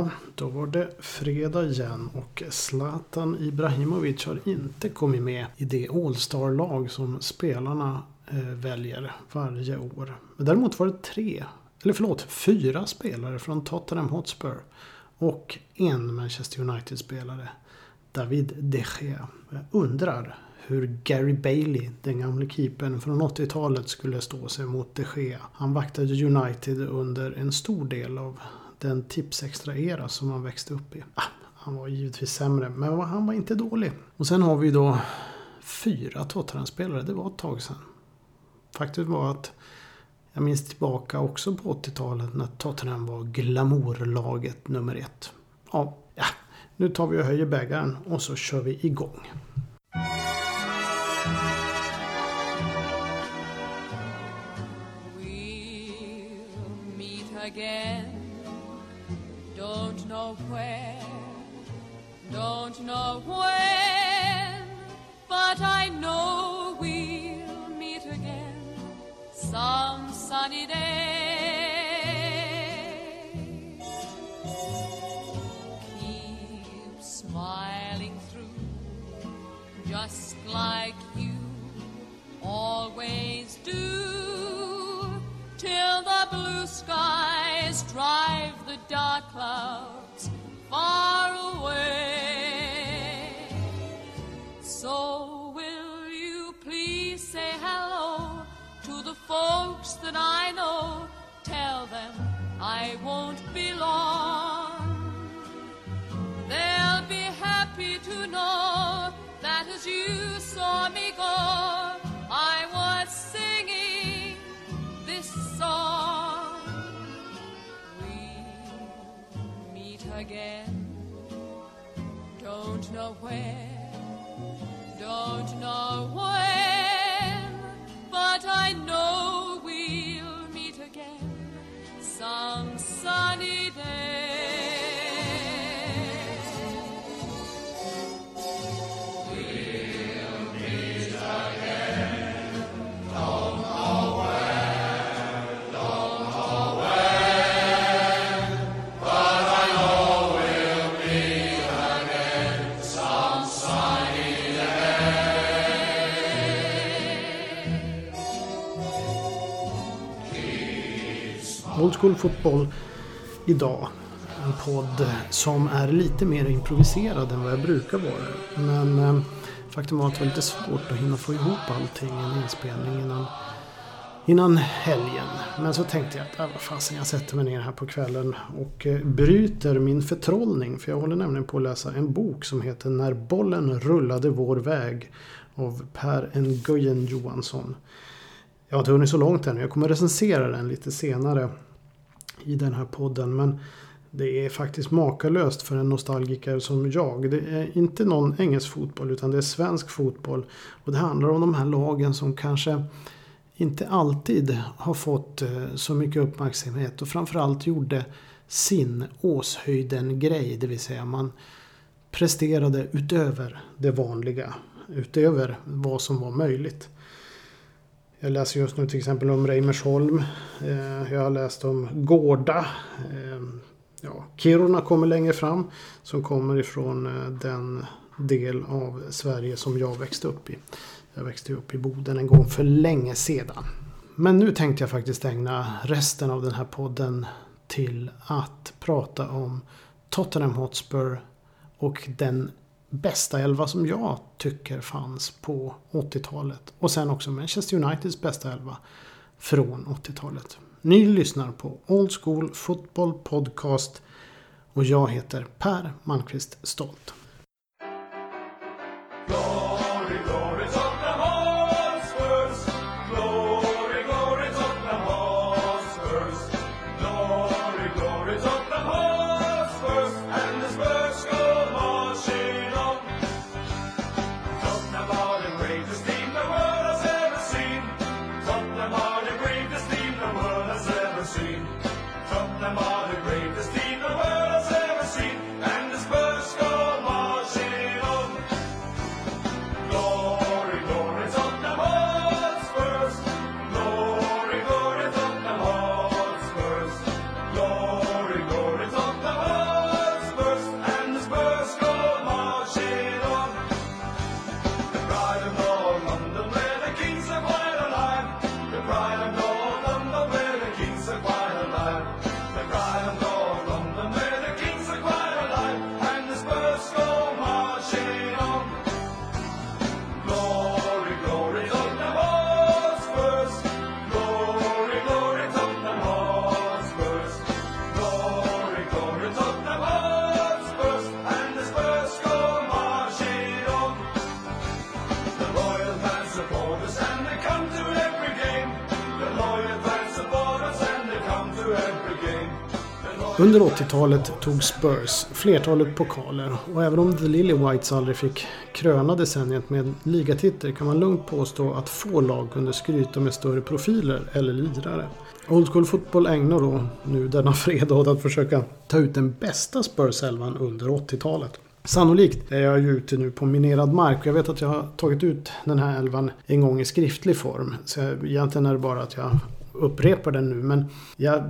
Ja, då var det fredag igen och Zlatan Ibrahimovic har inte kommit med i det All-star-lag som spelarna eh, väljer varje år. Men däremot var det tre, eller förlåt, fyra spelare från Tottenham Hotspur och en Manchester United-spelare, David de Gea. Jag undrar hur Gary Bailey, den gamle keepern från 80-talet, skulle stå sig mot de Gea. Han vaktade United under en stor del av den Tipsextra-era som han växte upp i. Ah, han var givetvis sämre, men han var inte dålig. Och sen har vi då fyra Tottenham-spelare. Det var ett tag sedan. Faktum var att jag minns tillbaka också på 80-talet när Tottenham var glamourlaget nummer ett. Ja, ja, nu tar vi och höjer bägaren och så kör vi igång. We'll meet again. Know where, don't know when, School Fotboll idag. En podd som är lite mer improviserad än vad jag brukar vara. Men eh, faktum var att det var lite svårt att hinna få ihop allting i en inspelning innan, innan helgen. Men så tänkte jag att äh, vad fasen, jag sätter mig ner här på kvällen och eh, bryter min förtrollning. För jag håller nämligen på att läsa en bok som heter När bollen rullade vår väg av Per Nguyen Johansson. Jag har inte hunnit så långt än. Jag kommer recensera den lite senare i den här podden. Men det är faktiskt makalöst för en nostalgiker som jag. Det är inte någon engelsk fotboll utan det är svensk fotboll. Och det handlar om de här lagen som kanske inte alltid har fått eh, så mycket uppmärksamhet och framförallt gjorde sin Åshöjden-grej. Det vill säga man presterade utöver det vanliga. Utöver vad som var möjligt. Jag läser just nu till exempel om Reimersholm. Eh, jag har läst om Gårda. Eh, ja, Kiruna kommer längre fram. Som kommer ifrån eh, den del av Sverige som jag växte upp i. Jag växte upp i Boden en gång för länge sedan. Men nu tänkte jag faktiskt ägna resten av den här podden till att prata om Tottenham Hotspur och den bästa elva som jag tycker fanns på 80-talet. Och sen också Manchester Uniteds bästa elva från 80-talet. Ni lyssnar på Old School Football Podcast och jag heter Per Malmqvist Stolt. Under 80-talet tog Spurs flertalet pokaler och även om The Lily Whites aldrig fick kröna decenniet med ligatitel kan man lugnt påstå att få lag kunde skryta med större profiler eller lirare. Old School Football ägnar då nu denna fredag åt att försöka ta ut den bästa Spurs-elvan under 80-talet. Sannolikt är jag ju ute nu på minerad mark och jag vet att jag har tagit ut den här elvan en gång i skriftlig form. Så egentligen är det bara att jag upprepar den nu men jag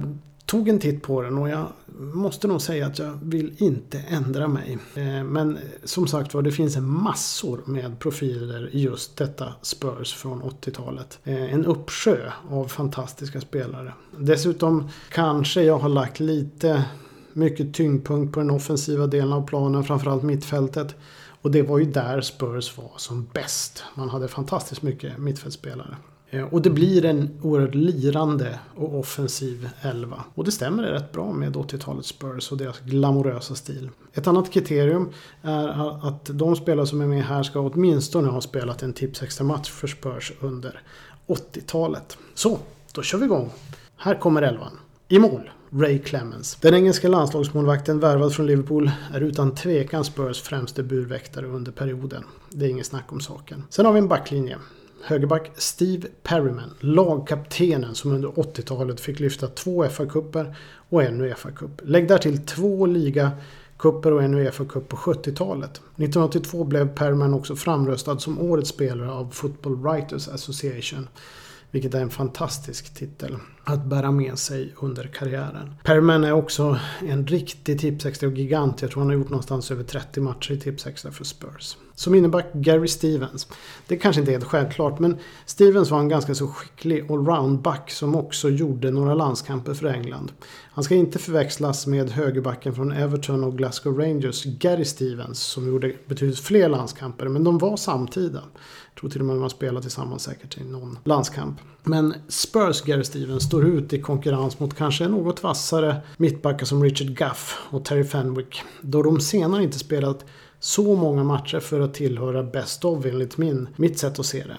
tog en titt på den och jag måste nog säga att jag vill inte ändra mig. Eh, men som sagt var, det finns massor med profiler i just detta Spurs från 80-talet. Eh, en uppsjö av fantastiska spelare. Dessutom kanske jag har lagt lite mycket tyngdpunkt på den offensiva delen av planen, framförallt mittfältet. Och det var ju där Spurs var som bäst. Man hade fantastiskt mycket mittfältspelare. Eh, och det blir en oerhört lirande och offensiv elva. Och det stämmer rätt bra med 80-talets Spurs och deras glamorösa stil. Ett annat kriterium är att de spelare som är med här ska åtminstone ha spelat en tips extra match för Spurs under 80-talet. Så, då kör vi igång. Här kommer elvan. I mål, Ray Clemens. Den engelska landslagsmålvakten värvad från Liverpool är utan tvekan Spurs främste burväktare under perioden. Det är inget snack om saken. Sen har vi en backlinje. Högerback Steve Perryman, lagkaptenen som under 80-talet fick lyfta två FA-cuper och en Uefa-cup. Lägg därtill två liga-cuper och en Uefa-cup på 70-talet. 1982 blev Perryman också framröstad som årets spelare av Football Writers Association. Vilket är en fantastisk titel att bära med sig under karriären. Perman är också en riktig tipsextra och gigant. Jag tror han har gjort någonstans över 30 matcher i tipsextra för Spurs. Som inneback Gary Stevens. Det kanske inte är helt självklart men Stevens var en ganska så skicklig allround-back som också gjorde några landskamper för England. Han ska inte förväxlas med högerbacken från Everton och Glasgow Rangers, Gary Stevens, som gjorde betydligt fler landskamper men de var samtida. Jag tror till och med att man spelat tillsammans säkert i någon landskamp. Men Spurs Gary Stevens står ut i konkurrens mot kanske något vassare mittbackar som Richard Gaff och Terry Fenwick. Då de senare inte spelat så många matcher för att tillhöra Best of enligt min, mitt sätt att se det.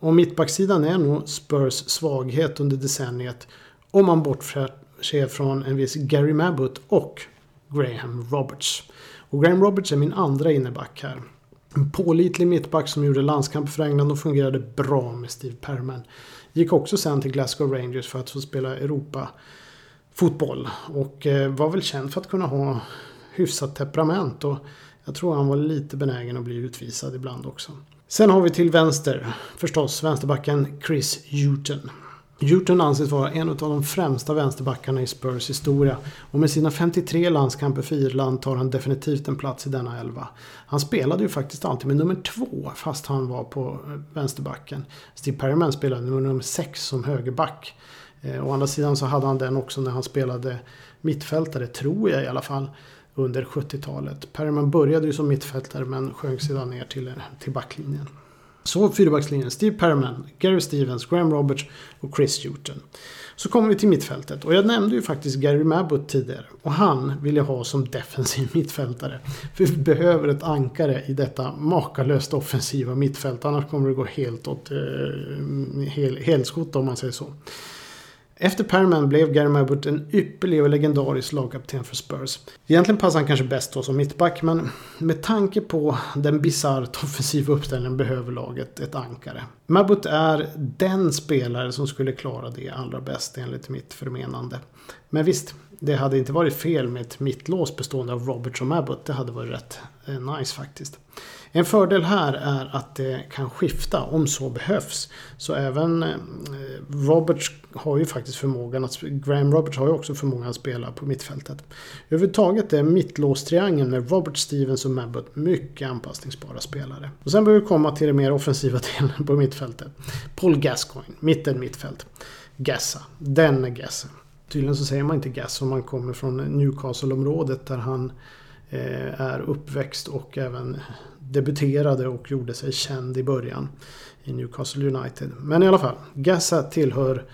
Och mittbacksidan är nog Spurs svaghet under decenniet om man bortser från en viss Gary Mabbott och Graham Roberts. Och Graham Roberts är min andra inneback här. En pålitlig mittback som gjorde landskamp för England och fungerade bra med Steve Perman. Gick också sen till Glasgow Rangers för att få spela Europa fotboll och eh, var väl känd för att kunna ha hyfsat temperament och jag tror han var lite benägen att bli utvisad ibland också. Sen har vi till vänster förstås vänsterbacken Chris Hughton. Hewton anses vara en av de främsta vänsterbackarna i Spurs historia och med sina 53 landskamper för Irland tar han definitivt en plats i denna elva. Han spelade ju faktiskt alltid med nummer två fast han var på eh, vänsterbacken. Steve Perryman spelade med nummer sex som högerback. Eh, Å andra sidan så hade han den också när han spelade mittfältare, tror jag i alla fall, under 70-talet. Perryman började ju som mittfältare men sjönk sedan ner till, eh, till backlinjen. Så fyrbackslinjen. Steve Perryman, Gary Stevens, Graham Roberts och Chris Hewton. Så kommer vi till mittfältet. Och jag nämnde ju faktiskt Gary Mabbott tidigare. Och han vill jag ha som defensiv mittfältare. För vi behöver ett ankare i detta makalöst offensiva mittfält. Annars kommer det gå helt åt eh, hel, helskott om man säger så. Efter Perman blev Gary Mabbott en ypperlig och legendarisk lagkapten för Spurs. Egentligen passar han kanske bäst då som mittback men med tanke på den bisarrt offensiva uppställningen behöver laget ett ankare. Mabbott är den spelare som skulle klara det allra bäst enligt mitt förmenande. Men visst, det hade inte varit fel med ett mittlås bestående av Roberts och Mabbott. Det hade varit rätt eh, nice faktiskt. En fördel här är att det kan skifta om så behövs. Så även eh, Roberts har ju faktiskt förmågan att... Graham Roberts har ju också förmågan att spela på mittfältet. Överhuvudtaget är mittlåstriangeln med Robert Stevens och Mabbott mycket anpassningsbara spelare. Och sen börjar vi komma till den mer offensiva delen på mittfältet. Paul Gascoigne, mitten mittfält. Gassa, den Gassa. Tydligen så säger man inte Gass om man kommer från Newcastle-området där han Eh, är uppväxt och även debuterade och gjorde sig känd i början i Newcastle United. Men i alla fall, Gassa tillhör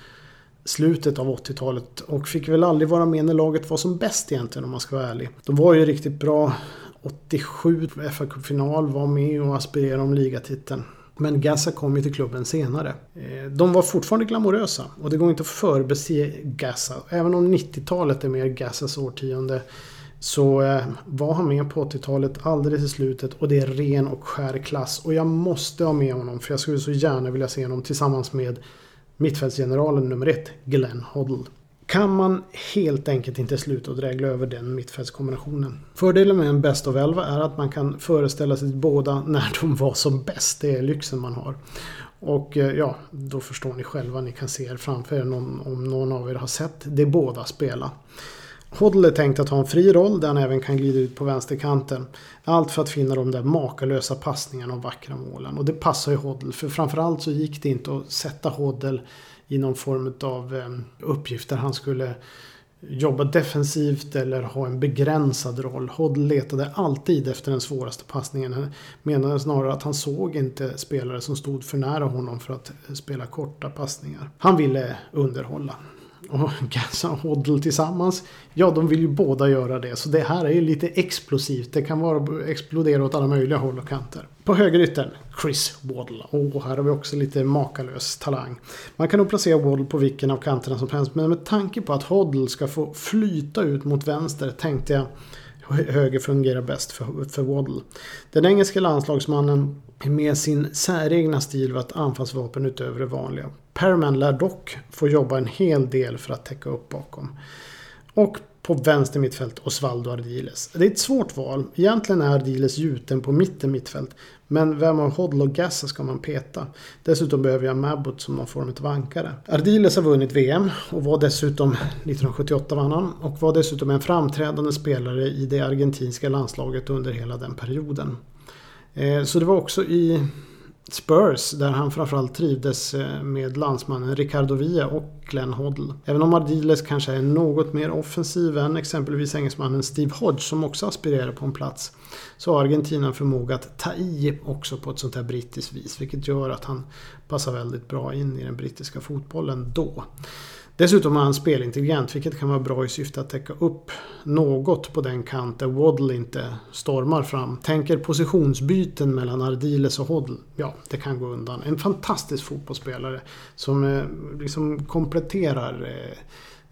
slutet av 80-talet och fick väl aldrig vara med när laget var som bäst egentligen om man ska vara ärlig. De var ju riktigt bra 87 FA final var med och aspirerade om ligatiteln. Men Gassa kom ju till klubben senare. Eh, de var fortfarande glamorösa och det går inte att förbese Gassa. Även om 90-talet är mer Gassas årtionde så eh, var han med på 80-talet alldeles i slutet och det är ren och skär klass. Och jag måste ha med honom för jag skulle så gärna vilja se honom tillsammans med mittfältsgeneralen nummer ett, Glenn Hoddle. Kan man helt enkelt inte sluta att drägla över den mittfältskombinationen. Fördelen med en Best of 11 är att man kan föreställa sig båda när de var som bäst. Det är lyxen man har. Och eh, ja, då förstår ni själva. Ni kan se er framför er om, om någon av er har sett det båda spela. Hoddle är tänkt att ha en fri roll där han även kan glida ut på vänsterkanten. Allt för att finna de där makalösa passningarna och vackra målen. Och det passar ju Hoddle. För framförallt så gick det inte att sätta Hoddle i någon form av eh, uppgift där han skulle jobba defensivt eller ha en begränsad roll. Hoddle letade alltid efter den svåraste passningen. Han menade snarare att han såg inte spelare som stod för nära honom för att eh, spela korta passningar. Han ville underhålla. Och Gassa och Hoddle tillsammans, ja de vill ju båda göra det. Så det här är ju lite explosivt. Det kan vara explodera åt alla möjliga håll och kanter. På högeryttern, Chris Waddle. Och här har vi också lite makalös talang. Man kan nog placera Waddle på vilken av kanterna som helst. Men med tanke på att Hoddle ska få flyta ut mot vänster tänkte jag höger fungerar bäst för, för Waddle. Den engelska landslagsmannen med sin säregna stil var ett anfallsvapen utöver det vanliga. Perman lär dock få jobba en hel del för att täcka upp bakom. Och på vänster mittfält Osvaldo Ardiles. Det är ett svårt val. Egentligen är Ardiles gjuten på mitten mittfält. Men vem av Hoddle och Gassa ska man peta? Dessutom behöver jag Mabut som någon form av ankare. Ardiles har vunnit VM och var dessutom 1978 vann han och var dessutom en framträdande spelare i det argentinska landslaget under hela den perioden. Eh, så det var också i Spurs där han framförallt trivdes eh, med landsmannen Ricardo Villa och Glenn Hoddle. Även om Ardiles kanske är något mer offensiv än exempelvis engelsmannen Steve Hodge som också aspirerar på en plats. Så har Argentina förmåga att ta i också på ett sånt här brittiskt vis. Vilket gör att han passar väldigt bra in i den brittiska fotbollen då. Dessutom är han spelintelligent vilket kan vara bra i syfte att täcka upp något på den kant där Waddle inte stormar fram. Tänker positionsbyten mellan Ardiles och Hoddle. Ja, det kan gå undan. En fantastisk fotbollsspelare som eh, liksom kompletterar eh,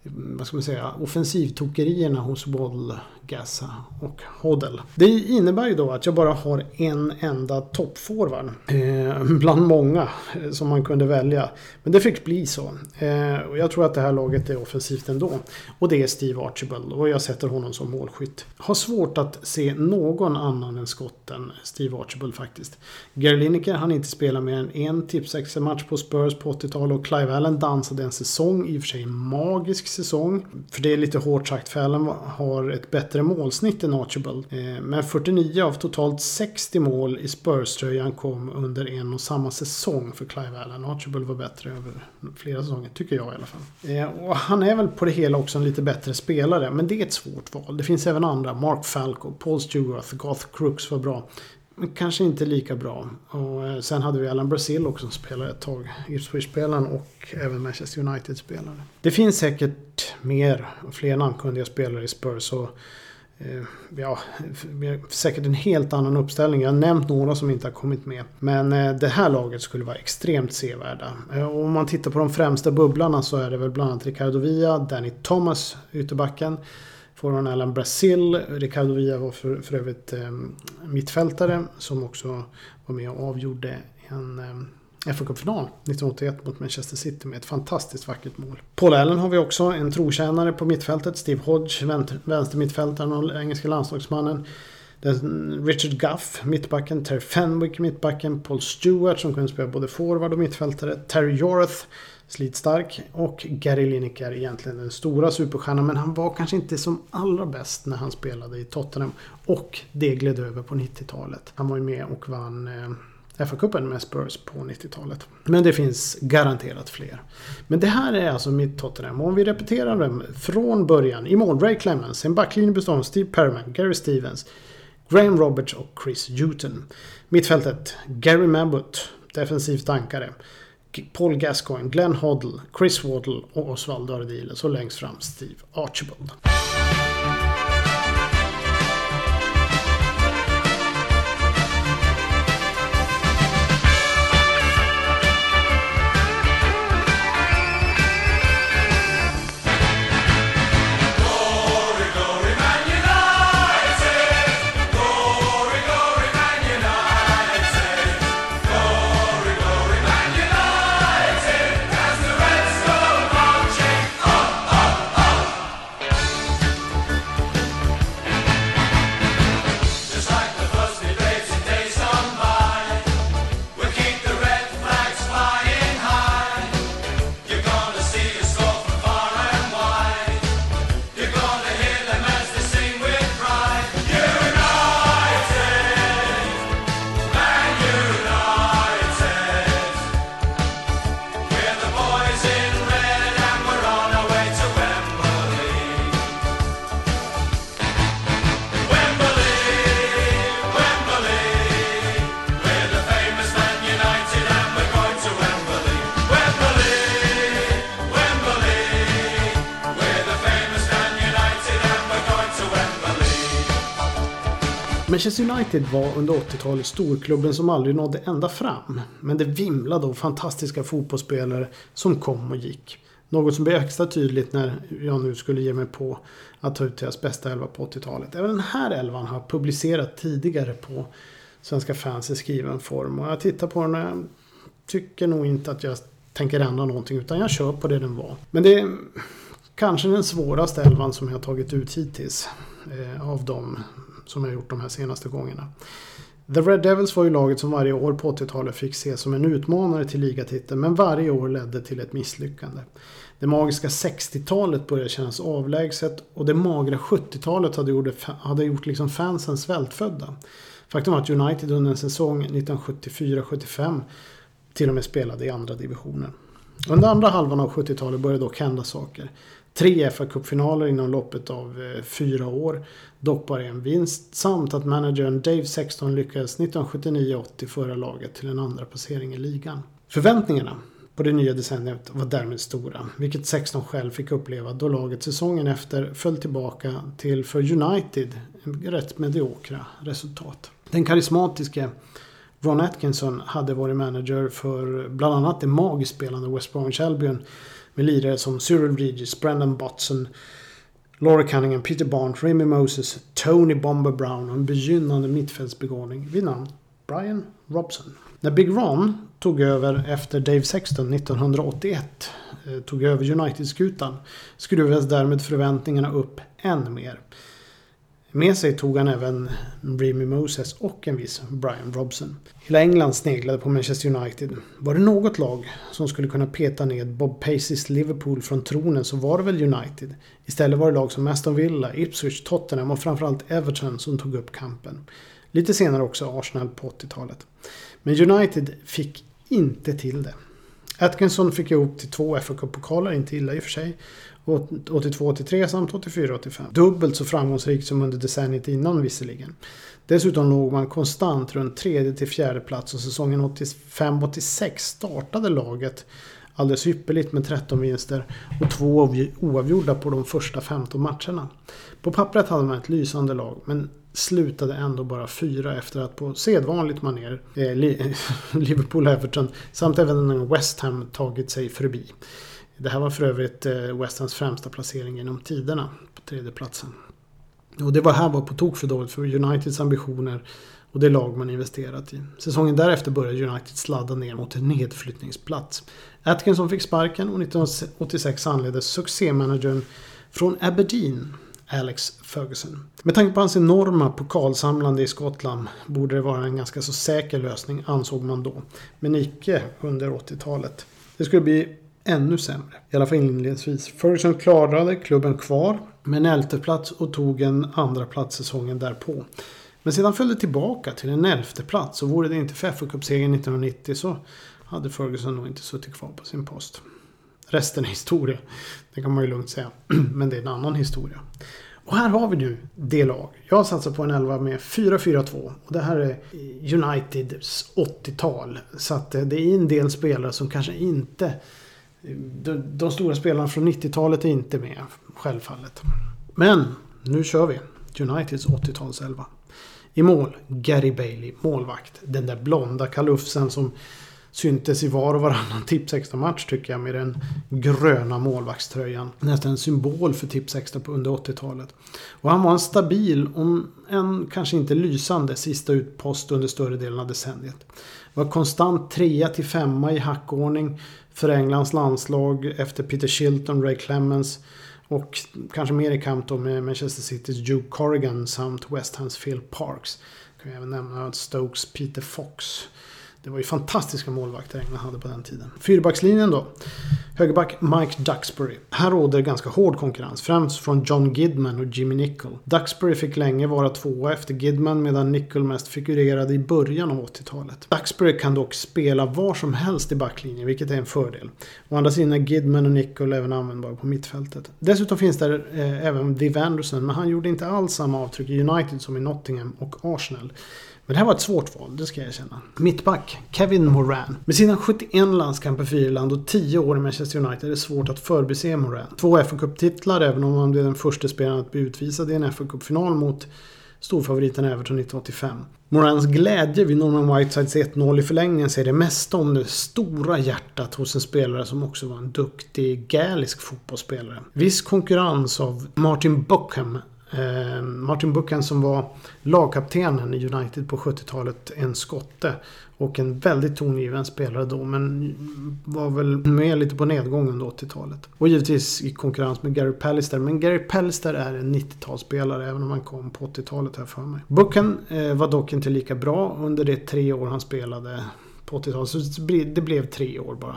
vad ska man säga, offensivtokerierna hos Waddle, Gassa och Hoddle. Det innebär ju då att jag bara har en enda toppforward. Eh, bland många eh, som man kunde välja. Men det fick bli så. Eh, och jag tror att det här laget är offensivt ändå. Och det är Steve Archibald och jag sätter honom som målskytt. Har svårt att se någon annan än skotten Steve Archibald faktiskt. Gary Lineker han inte spela mer än en tipsextra-match på Spurs på 80-talet och Clive Allen dansade en säsong, i och för sig en magisk säsong. För det är lite hårt sagt för Allen har ett bättre målsnitt än Archibald. Eh, Men 49 av totalt 60 mål i Spurs-tröjan kom under en och samma säsong för Clive Allen. Archibald var bättre över flera säsonger, tycker jag i alla fall. Eh, Och han är väl på det hela också en lite bättre spelare, men det är ett svårt val. Det finns även andra. Mark Falco, Paul Stewart, Garth Crooks var bra. Men kanske inte lika bra. Och eh, sen hade vi Alan Brazil också som spelade ett tag. Ipswich-spelaren och även Manchester United-spelare. Det finns säkert mer, fler namnkunniga spelare i Spurs. Och, eh, ja, säkert en helt annan uppställning. Jag har nämnt några som inte har kommit med. Men eh, det här laget skulle vara extremt sevärda. Eh, om man tittar på de främsta bubblarna så är det väl bland annat Ricardo Villa, Danny Thomas, ytterbacken. Forwarden Alan Brazil. Ricardo Villa var för, för övrigt eh, mittfältare som också var med och avgjorde en eh, FA-cupfinal 1981 mot Manchester City med ett fantastiskt vackert mål. Paul Allen har vi också, en trotjänare på mittfältet. Steve Hodge, vänstermittfältaren och engelska landslagsmannen. Richard Guff, mittbacken. Terry Fenwick, mittbacken. Paul Stewart som kunde spela både forward och mittfältare. Terry Jorth, slitstark. Och Gary Lineker, egentligen den stora superstjärnan. Men han var kanske inte som allra bäst när han spelade i Tottenham. Och det gled över på 90-talet. Han var ju med och vann eh, FA-cupen med Spurs på 90-talet. Men det finns garanterat fler. Men det här är alltså mitt Tottenham. Om vi repeterar dem från början. I mål, Ray Clemens. En backlinje bestående av Steve Perriman, Gary Stevens, Graham Roberts och Chris Hewton. Mittfältet, Gary Mabbott, defensivt ankare. Paul Gascoigne, Glenn Hoddle, Chris Waddle och Osvaldo Ardiles. Och längst fram Steve Archibald. Manchester United var under 80-talet storklubben som aldrig nådde ända fram. Men det vimlade av fantastiska fotbollsspelare som kom och gick. Något som blev extra tydligt när jag nu skulle ge mig på att ta ut deras bästa elva på 80-talet. Även den här elvan har jag publicerat tidigare på Svenska fans i skriven form. Och jag tittar på den och jag tycker nog inte att jag tänker ändra någonting utan jag kör på det den var. Men det är kanske den svåraste elvan som jag tagit ut hittills. Eh, av dem som jag gjort de här senaste gångerna. The Red Devils var ju laget som varje år på 80-talet fick ses som en utmanare till ligatiteln men varje år ledde till ett misslyckande. Det magiska 60-talet började kännas avlägset och det magra 70-talet hade gjort, hade gjort liksom fansen svältfödda. Faktum var att United under en säsong 1974-75 till och med spelade i andra divisionen. Under andra halvan av 70-talet började dock hända saker. Tre FA-cupfinaler inom loppet av eh, fyra år. Dock bara en vinst. Samt att managern Dave Sexton lyckades 1979-80 föra laget till en andra placering i ligan. Förväntningarna på det nya decenniet var därmed stora. Vilket Sexton själv fick uppleva då laget säsongen efter föll tillbaka till för United rätt mediokra resultat. Den karismatiske Ron Atkinson hade varit manager för bland annat det magiskt spelande West Bromwich Albion med lirare som Cyril Regis, Brendan Botson, Laura Cunningham, Peter Barnes, Remy Moses, Tony Bomber Brown och en begynnande mittfältsbegåvning vid namn Brian Robson. När Big Ron tog över efter Dave Sexton 1981 eh, tog över United-skutan skruvades därmed förväntningarna upp än mer. Med sig tog han även Remy Moses och en viss Brian Robson. Hela England sneglade på Manchester United. Var det något lag som skulle kunna peta ned Bob Pacys Liverpool från tronen så var det väl United. Istället var det lag som Aston Villa, Ipswich, Tottenham och framförallt Everton som tog upp kampen. Lite senare också Arsenal på 80-talet. Men United fick inte till det. Atkinson fick ihop till två FA Cup-pokaler, inte illa i och för sig. 82-83 samt 84-85. Dubbelt så framgångsrikt som under decenniet innan visserligen. Dessutom låg man konstant runt tredje till fjärde plats och säsongen 85-86 startade laget alldeles ypperligt med 13 vinster och två oavgjorda på de första 15 matcherna. På pappret hade man ett lysande lag men slutade ändå bara fyra efter att på sedvanligt maner eh, Liverpool, Everton samt även West Ham tagit sig förbi. Det här var för övrigt eh, West Hams främsta placering genom tiderna på tredjeplatsen. Och det var här var på tok för dåligt för Uniteds ambitioner och det lag man investerat i. Säsongen därefter började United sladda ner mot en nedflyttningsplats. Atkinson fick sparken och 1986 anleddes succémanagern från Aberdeen Alex Ferguson. Med tanke på hans enorma pokalsamlande i Skottland borde det vara en ganska så säker lösning ansåg man då. Men icke under 80-talet. Det skulle bli ännu sämre. I alla fall inledningsvis. Ferguson klarade klubben kvar med en elfteplats och tog en andra plats säsongen därpå. Men sedan föll det tillbaka till en elfte plats och vore det inte för fa cup 1990 så hade Ferguson nog inte suttit kvar på sin post. Resten är historia. Det kan man ju lugnt säga. Men det är en annan historia. Och här har vi nu det lag. Jag satsar på en 11 med 4-4-2. Och det här är Uniteds 80-tal. Så att det är en del spelare som kanske inte... De, de stora spelarna från 90-talet är inte med, självfallet. Men nu kör vi. Uniteds 80-talselva. I mål, Gary Bailey, målvakt. Den där blonda kalufsen som syntes i var och varannan Tipsextra match tycker jag med den gröna målvaktströjan. Nästan en symbol för Tipsextra under 80-talet. Och han var en stabil, om än kanske inte lysande, sista utpost under större delen av decenniet. Var konstant trea till femma i hackordning för Englands landslag efter Peter Shilton, Ray Clemens och kanske mer i kamp då med Manchester Citys Duke Corrigan samt West Hams Phil Parks. Kan även nämna Stokes Peter Fox. Det var ju fantastiska målvakter England hade på den tiden. Fyrbackslinjen då. Högerback Mike Duxbury. Här råder ganska hård konkurrens, främst från John Gidman och Jimmy Nicol. Duxbury fick länge vara tvåa efter Gidman medan Nicol mest figurerade i början av 80-talet. Duxbury kan dock spela var som helst i backlinjen, vilket är en fördel. Å andra sidan är Gidman och Nicol även användbara på mittfältet. Dessutom finns där eh, även Viv Anderson, men han gjorde inte alls samma avtryck i United som i Nottingham och Arsenal. Men det här var ett svårt val, det ska jag erkänna. Mittback, Kevin Moran. Med sina 71 landskamper för Irland och 10 år i Manchester United är det svårt att förbise Moran. Två fa Cup-titlar, även om han blev den första spelaren att bli utvisad i en fa Cup-final mot storfavoriten Everton 1985. Morans glädje vid Norman Whitesides 1-0 i förlängningen säger det mesta om det stora hjärtat hos en spelare som också var en duktig galisk fotbollsspelare. Viss konkurrens av Martin Buckham Eh, Martin Buchan som var lagkaptenen i United på 70-talet. En skotte. Och en väldigt tongivande spelare då men var väl med lite på nedgång under 80-talet. Och givetvis i konkurrens med Gary Pallister. Men Gary Pallister är en 90-talsspelare även om han kom på 80-talet här för mig. Buchan eh, var dock inte lika bra under de tre år han spelade på 80-talet. Så det blev tre år bara.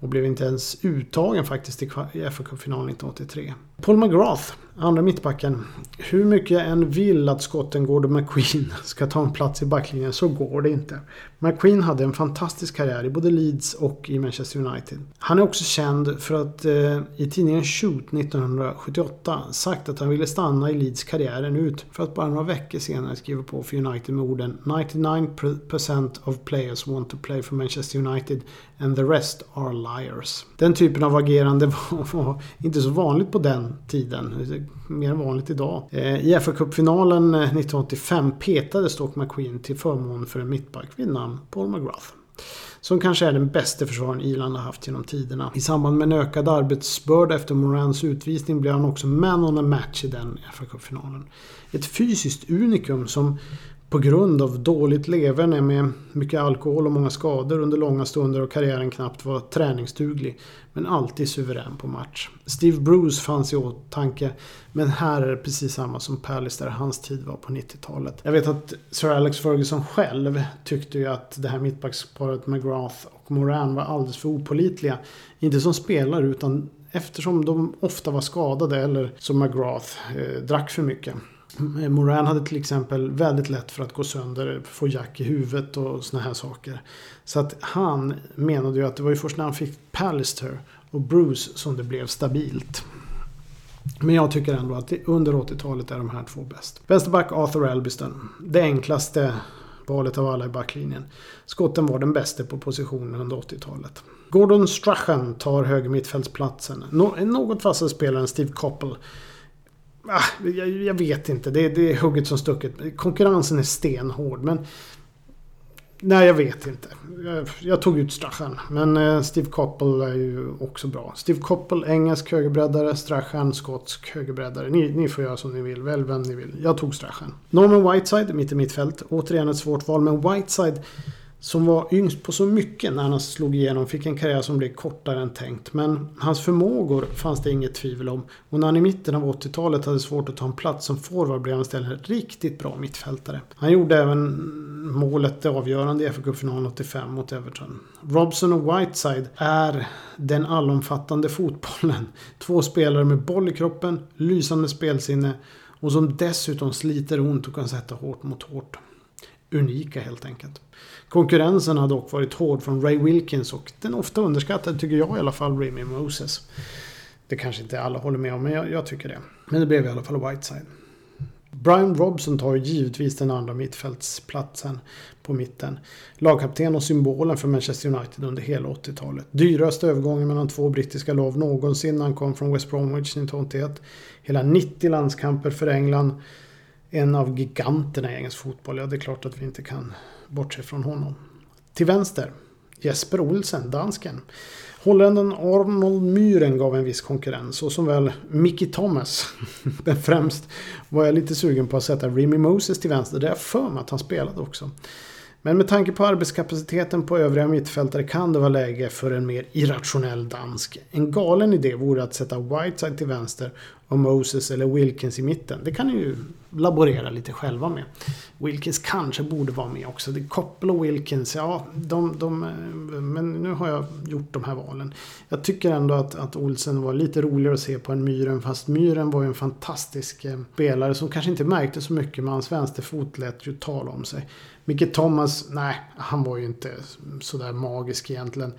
Och blev inte ens uttagen faktiskt i FA-cupfinalen 1983. Paul McGrath, andra mittbacken. Hur mycket jag än vill att skotten och McQueen ska ta en plats i backlinjen så går det inte. McQueen hade en fantastisk karriär i både Leeds och i Manchester United. Han är också känd för att eh, i tidningen Shoot 1978 sagt att han ville stanna i Leeds karriären ut för att bara några veckor senare skriva på för United med orden 99% of players want to play for Manchester United and the rest are liars. Den typen av agerande var, var inte så vanligt på den tiden. Mer vanligt idag. Eh, I FA-cupfinalen 1985 eh, petades dock McQueen till förmån för en mittback vid namn Paul McGrath. Som kanske är den bästa försvararen Irland har haft genom tiderna. I samband med en ökad arbetsbörda efter Morans utvisning blev han också man on a match i den FA-cupfinalen. Ett fysiskt unikum som på grund av dåligt leverne med mycket alkohol och många skador under långa stunder och karriären knappt var träningsduglig. Men alltid suverän på match. Steve Bruce fanns i åtanke. Men här är det precis samma som Pallister. Hans tid var på 90-talet. Jag vet att Sir Alex Ferguson själv tyckte ju att det här mittbacksparet McGrath och Moran var alldeles för opolitliga. Inte som spelare utan eftersom de ofta var skadade eller som McGrath eh, drack för mycket. Eh, Moran hade till exempel väldigt lätt för att gå sönder, få jack i huvudet och såna här saker. Så att han menade ju att det var ju först när han fick Pallister och Bruce som det blev stabilt. Men jag tycker ändå att under 80-talet är de här två bäst. Vänsterback Arthur Albiston. Det enklaste valet av alla i backlinjen. Skotten var den bästa på positionen under 80-talet. Gordon Strachan tar höger mittfältsplatsen. något vassare spelare än Steve Coppell. Ah, jag, jag, vet inte. Det, det är hugget som stucket. Konkurrensen är stenhård. Men Nej, jag vet inte. Jag, jag tog ut Strachan. Men eh, Steve Coppell är ju också bra. Steve Coppell, engelsk högerbreddare. Strachan, skotsk högerbreddare. Ni, ni får göra som ni vill. Välj vem ni vill. Jag tog Strachan. Norman Whiteside, mitt i mittfält. Återigen ett svårt val. Men Whiteside som var yngst på så mycket när han slog igenom, fick en karriär som blev kortare än tänkt. Men hans förmågor fanns det inget tvivel om. Och när han i mitten av 80-talet hade svårt att ta en plats som forward blev han istället riktigt bra mittfältare. Han gjorde även målet det avgörande i FA-cupfinalen 85 mot Everton. Robson och Whiteside är den allomfattande fotbollen. Två spelare med boll i kroppen, lysande spelsinne och som dessutom sliter ont och kan sätta hårt mot hårt. Unika helt enkelt. Konkurrensen har dock varit hård från Ray Wilkins och den ofta underskattade, tycker jag i alla fall, Remy Moses. Det kanske inte alla håller med om, men jag, jag tycker det. Men det blev i alla fall Whiteside. Brian Robson tar givetvis den andra mittfältsplatsen på mitten. Lagkapten och symbolen för Manchester United under hela 80-talet. Dyraste övergången mellan två brittiska lag någonsin när han kom från West Bromwich 1981. Hela 90 landskamper för England. En av giganterna i engelsk fotboll. Ja, det är klart att vi inte kan bortse från honom. Till vänster Jesper Olsen, dansken. Holländaren Arnold Myren gav en viss konkurrens och som väl Mickey Thomas. Men främst var jag lite sugen på att sätta Remy Moses till vänster. Där jag för mig att han spelade också. Men med tanke på arbetskapaciteten på övriga mittfältare kan det vara läge för en mer irrationell dansk. En galen idé vore att sätta Whiteside till vänster och Moses eller Wilkins i mitten. Det kan ni ju laborera lite själva med. Wilkins kanske borde vara med också. Det Koppel och Wilkins, ja, de, de, eh, men nu har jag gjort de här valen. Jag tycker ändå att, att Olsen var lite roligare att se på än Myren. Fast Myren var ju en fantastisk eh, spelare som kanske inte märkte så mycket. Men hans vänsterfot lät ju tala om sig. Micke Thomas, nej, han var ju inte sådär magisk egentligen.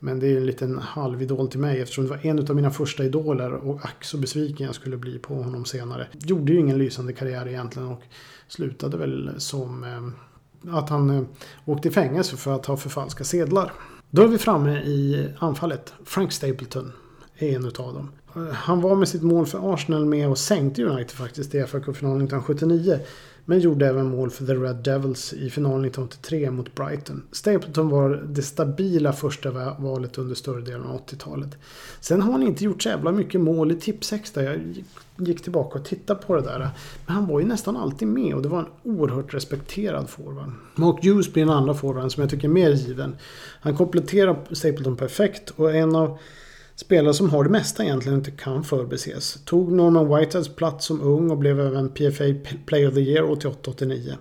Men det är en liten halvidol till mig eftersom det var en av mina första idoler och ack så besviken jag skulle bli på honom senare. Gjorde ju ingen lysande karriär egentligen och slutade väl som eh, att han eh, åkte i fängelse för att ha förfalska sedlar. Då är vi framme i anfallet. Frank Stapleton är en utav dem. Eh, han var med sitt mål för Arsenal med och sänkte United faktiskt i FA-cupfinalen 1979. Men gjorde även mål för The Red Devils i finalen 1983 mot Brighton. Stapleton var det stabila första valet under större delen av 80-talet. Sen har han inte gjort så jävla mycket mål i Tipsextra. Jag gick- tillbaka och tittade på det där. Men han var ju nästan alltid med och det var en oerhört respekterad forward. Mark Hughes blir den andra forwarden som jag tycker är mer given. Han kompletterar Stapleton perfekt och en av spelare som har det mesta egentligen inte kan förbises. Tog Norman Whiteheads plats som ung och blev även PFA Play of the Year 88-89.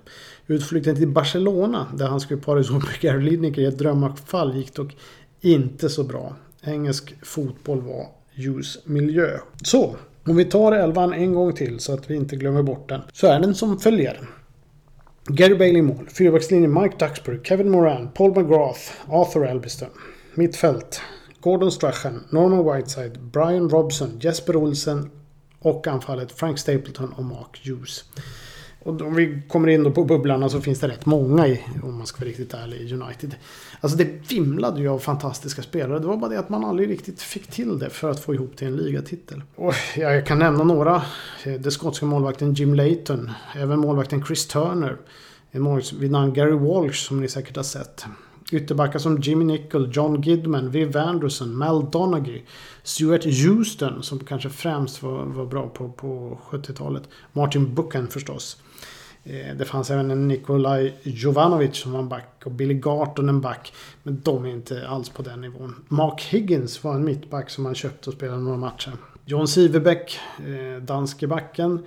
Utflykten till Barcelona där han skulle paras ihop med Gary Lineker i ett drömfall gick dock inte så bra. Engelsk fotboll var Hughes miljö. Så, om vi tar elvan en gång till så att vi inte glömmer bort den. Så är den som följer. Gary Bailey mål. Fyrbackslinje Mike Duxbury, Kevin Moran, Paul McGrath, Arthur Elbiston. Mittfält. Gordon Strachan, Norman Whiteside, Brian Robson, Jesper Olsen och anfallet Frank Stapleton och Mark Hughes. Och om vi kommer in då på bubblarna så finns det rätt många i, om man ska vara riktigt ärlig, i United. Alltså det vimlade ju av fantastiska spelare. Det var bara det att man aldrig riktigt fick till det för att få ihop till en ligatitel. Och jag kan nämna några. Den skotska målvakten Jim Layton. Även målvakten Chris Turner. En målvakt vid namn Gary Walsh som ni säkert har sett. Ytterbackar som Jimmy Nickel, John Gidman, Viv Anderson, Mal Donaghy, Stuart Houston som kanske främst var, var bra på, på 70-talet. Martin Buchan förstås. Eh, det fanns även en Nikolaj Jovanovic som var en back och Billy Garton en back. Men de är inte alls på den nivån. Mark Higgins var en mittback som man köpte och spelade några matcher. John Sivebeck, eh, danske backen.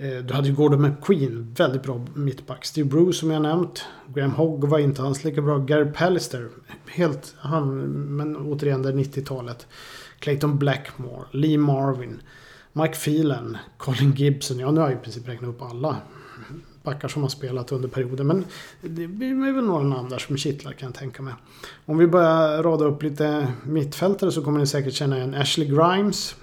Eh, du hade ju Gordon McQueen, väldigt bra mittback. Steve Bruce som jag nämnt. Graham Hogg var inte alls lika bra. Gary Pallister, helt han, men återigen det är 90-talet. Clayton Blackmore, Lee Marvin, Mike Phelan, Colin Gibson. Ja, nu har jag i princip räknat upp alla backar som har spelat under perioden. Men det blir väl några namn där som kittlar kan jag tänka mig. Om vi börjar rada upp lite mittfältare så kommer ni säkert känna igen Ashley Grimes.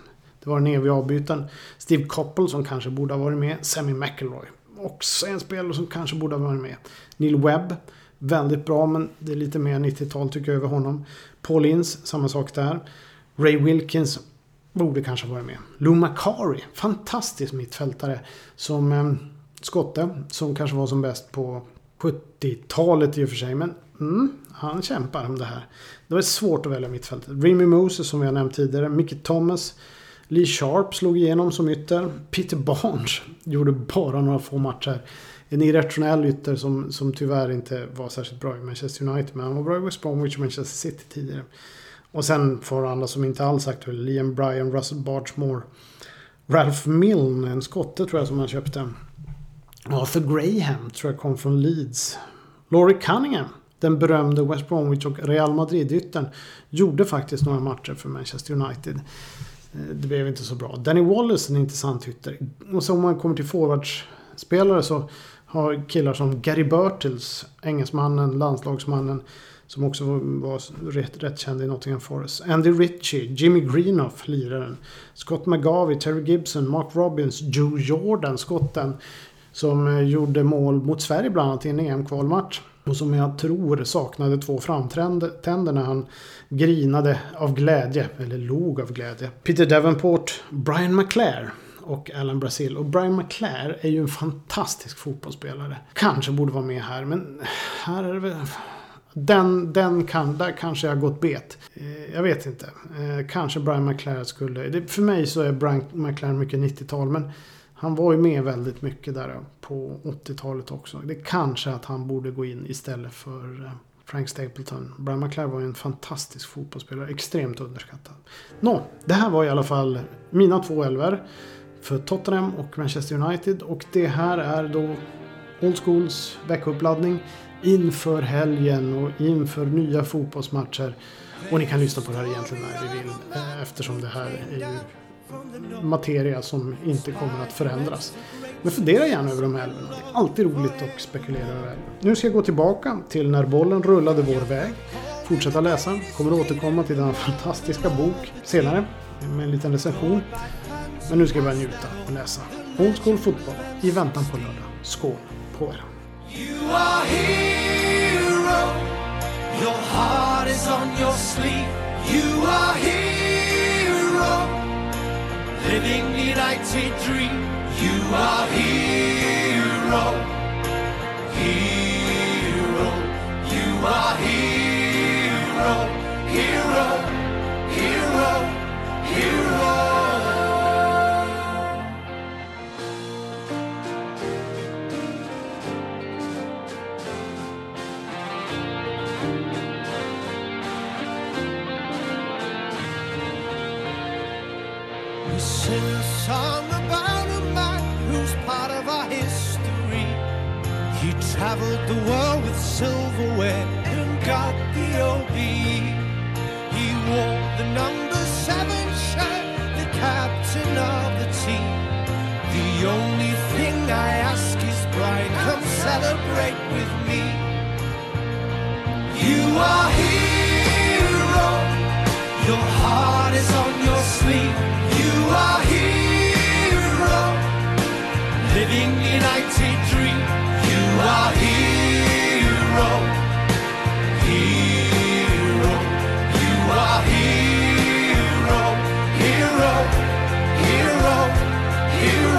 Det var den eviga avbytaren. Steve Coppell som kanske borde ha varit med. Sammy McElroy. Också en spelare som kanske borde ha varit med. Neil Webb. Väldigt bra men det är lite mer 90-tal tycker jag över honom. Paul Ince, samma sak där. Ray Wilkins borde kanske ha varit med. Lou Macari, fantastisk mittfältare. Som eh, skotte, som kanske var som bäst på 70-talet i och för sig. Men mm, han kämpar om det här. Det var svårt att välja mittfältet. Remy Moses som vi har nämnt tidigare. Mickey Thomas. Lee Sharp slog igenom som ytter. Peter Barnes gjorde bara några få matcher. En irrationell ytter som, som tyvärr inte var särskilt bra i Manchester United. Men han var bra i West Bromwich och Manchester City tidigare. Och sen får andra som inte alls är aktuella. Liam Bryan, Russell Bargemore. Ralph Milne, en skotte tror jag som han köpte. Arthur Graham tror jag kom från Leeds. Laurie Cunningham, den berömde West Bromwich och Real Madrid-yttern, gjorde faktiskt några matcher för Manchester United. Eh, det blev inte så bra. Danny Wallace, är en intressant ytter. Och så om man kommer till forwardsspelare så har killar som Gary Bertels, engelsmannen, landslagsmannen, som också var, rätt, rätt känd i Nottingham Forest. Andy Ritchie, Jimmy Greenoff, liraren. Scott McGavie, Terry Gibson, Mark Robbins, Joe Jordan, skotten. Som eh, gjorde mål mot Sverige bland annat i en EM-kvalmatch. Och som jag tror saknade två framtänder när han grinade av glädje. Eller log av glädje. Peter Davenport, Brian McClare och Alan Brazil. Och Brian McClare är ju en fantastisk fotbollsspelare. Kanske borde vara med här, men här är det väl... Den, den kan, där kanske jag har gått bet. Eh, jag vet inte. Eh, kanske Brian McClare skulle... Det, för mig så är Brian McClare mycket 90-tal, men han var ju med väldigt mycket där på 80-talet också. Det är kanske att han borde gå in istället för eh, Frank Stapleton. Brian McClare var ju en fantastisk fotbollsspelare. Extremt underskattad. Nå, det här var i alla fall mina två elver. För Tottenham och Manchester United. Och det här är då Old Schools veckouppladdning. inför helgen och inför nya fotbollsmatcher. Och ni kan lyssna på det här egentligen när ni vill. Eh, eftersom det här är ju materia som inte kommer att förändras. Men fundera gärna över de här älvorna. Det är alltid roligt att spekulera över älvar. Nu ska jag gå tillbaka till när bollen rullade vår väg. Fortsätta läsa. Kommer återkomma till denna fantastiska bok senare. Med en liten recension. Men nu ska jag börja njuta och läsa. Old School Fotboll i väntan på lördag. Skål på er! You are hero. Your heart is on your sleeve. You are hero. living United Dream. You are hero, hero. You are hero, hero. Traveled the world with silverware and got the OBE. He wore the number seven shirt, the captain of the team. The only thing I ask is, Brian, come celebrate with me. You are hero. Your heart is on your sleeve. You are hero. Living United dream our hero, hero. You are hero, hero, hero, hero.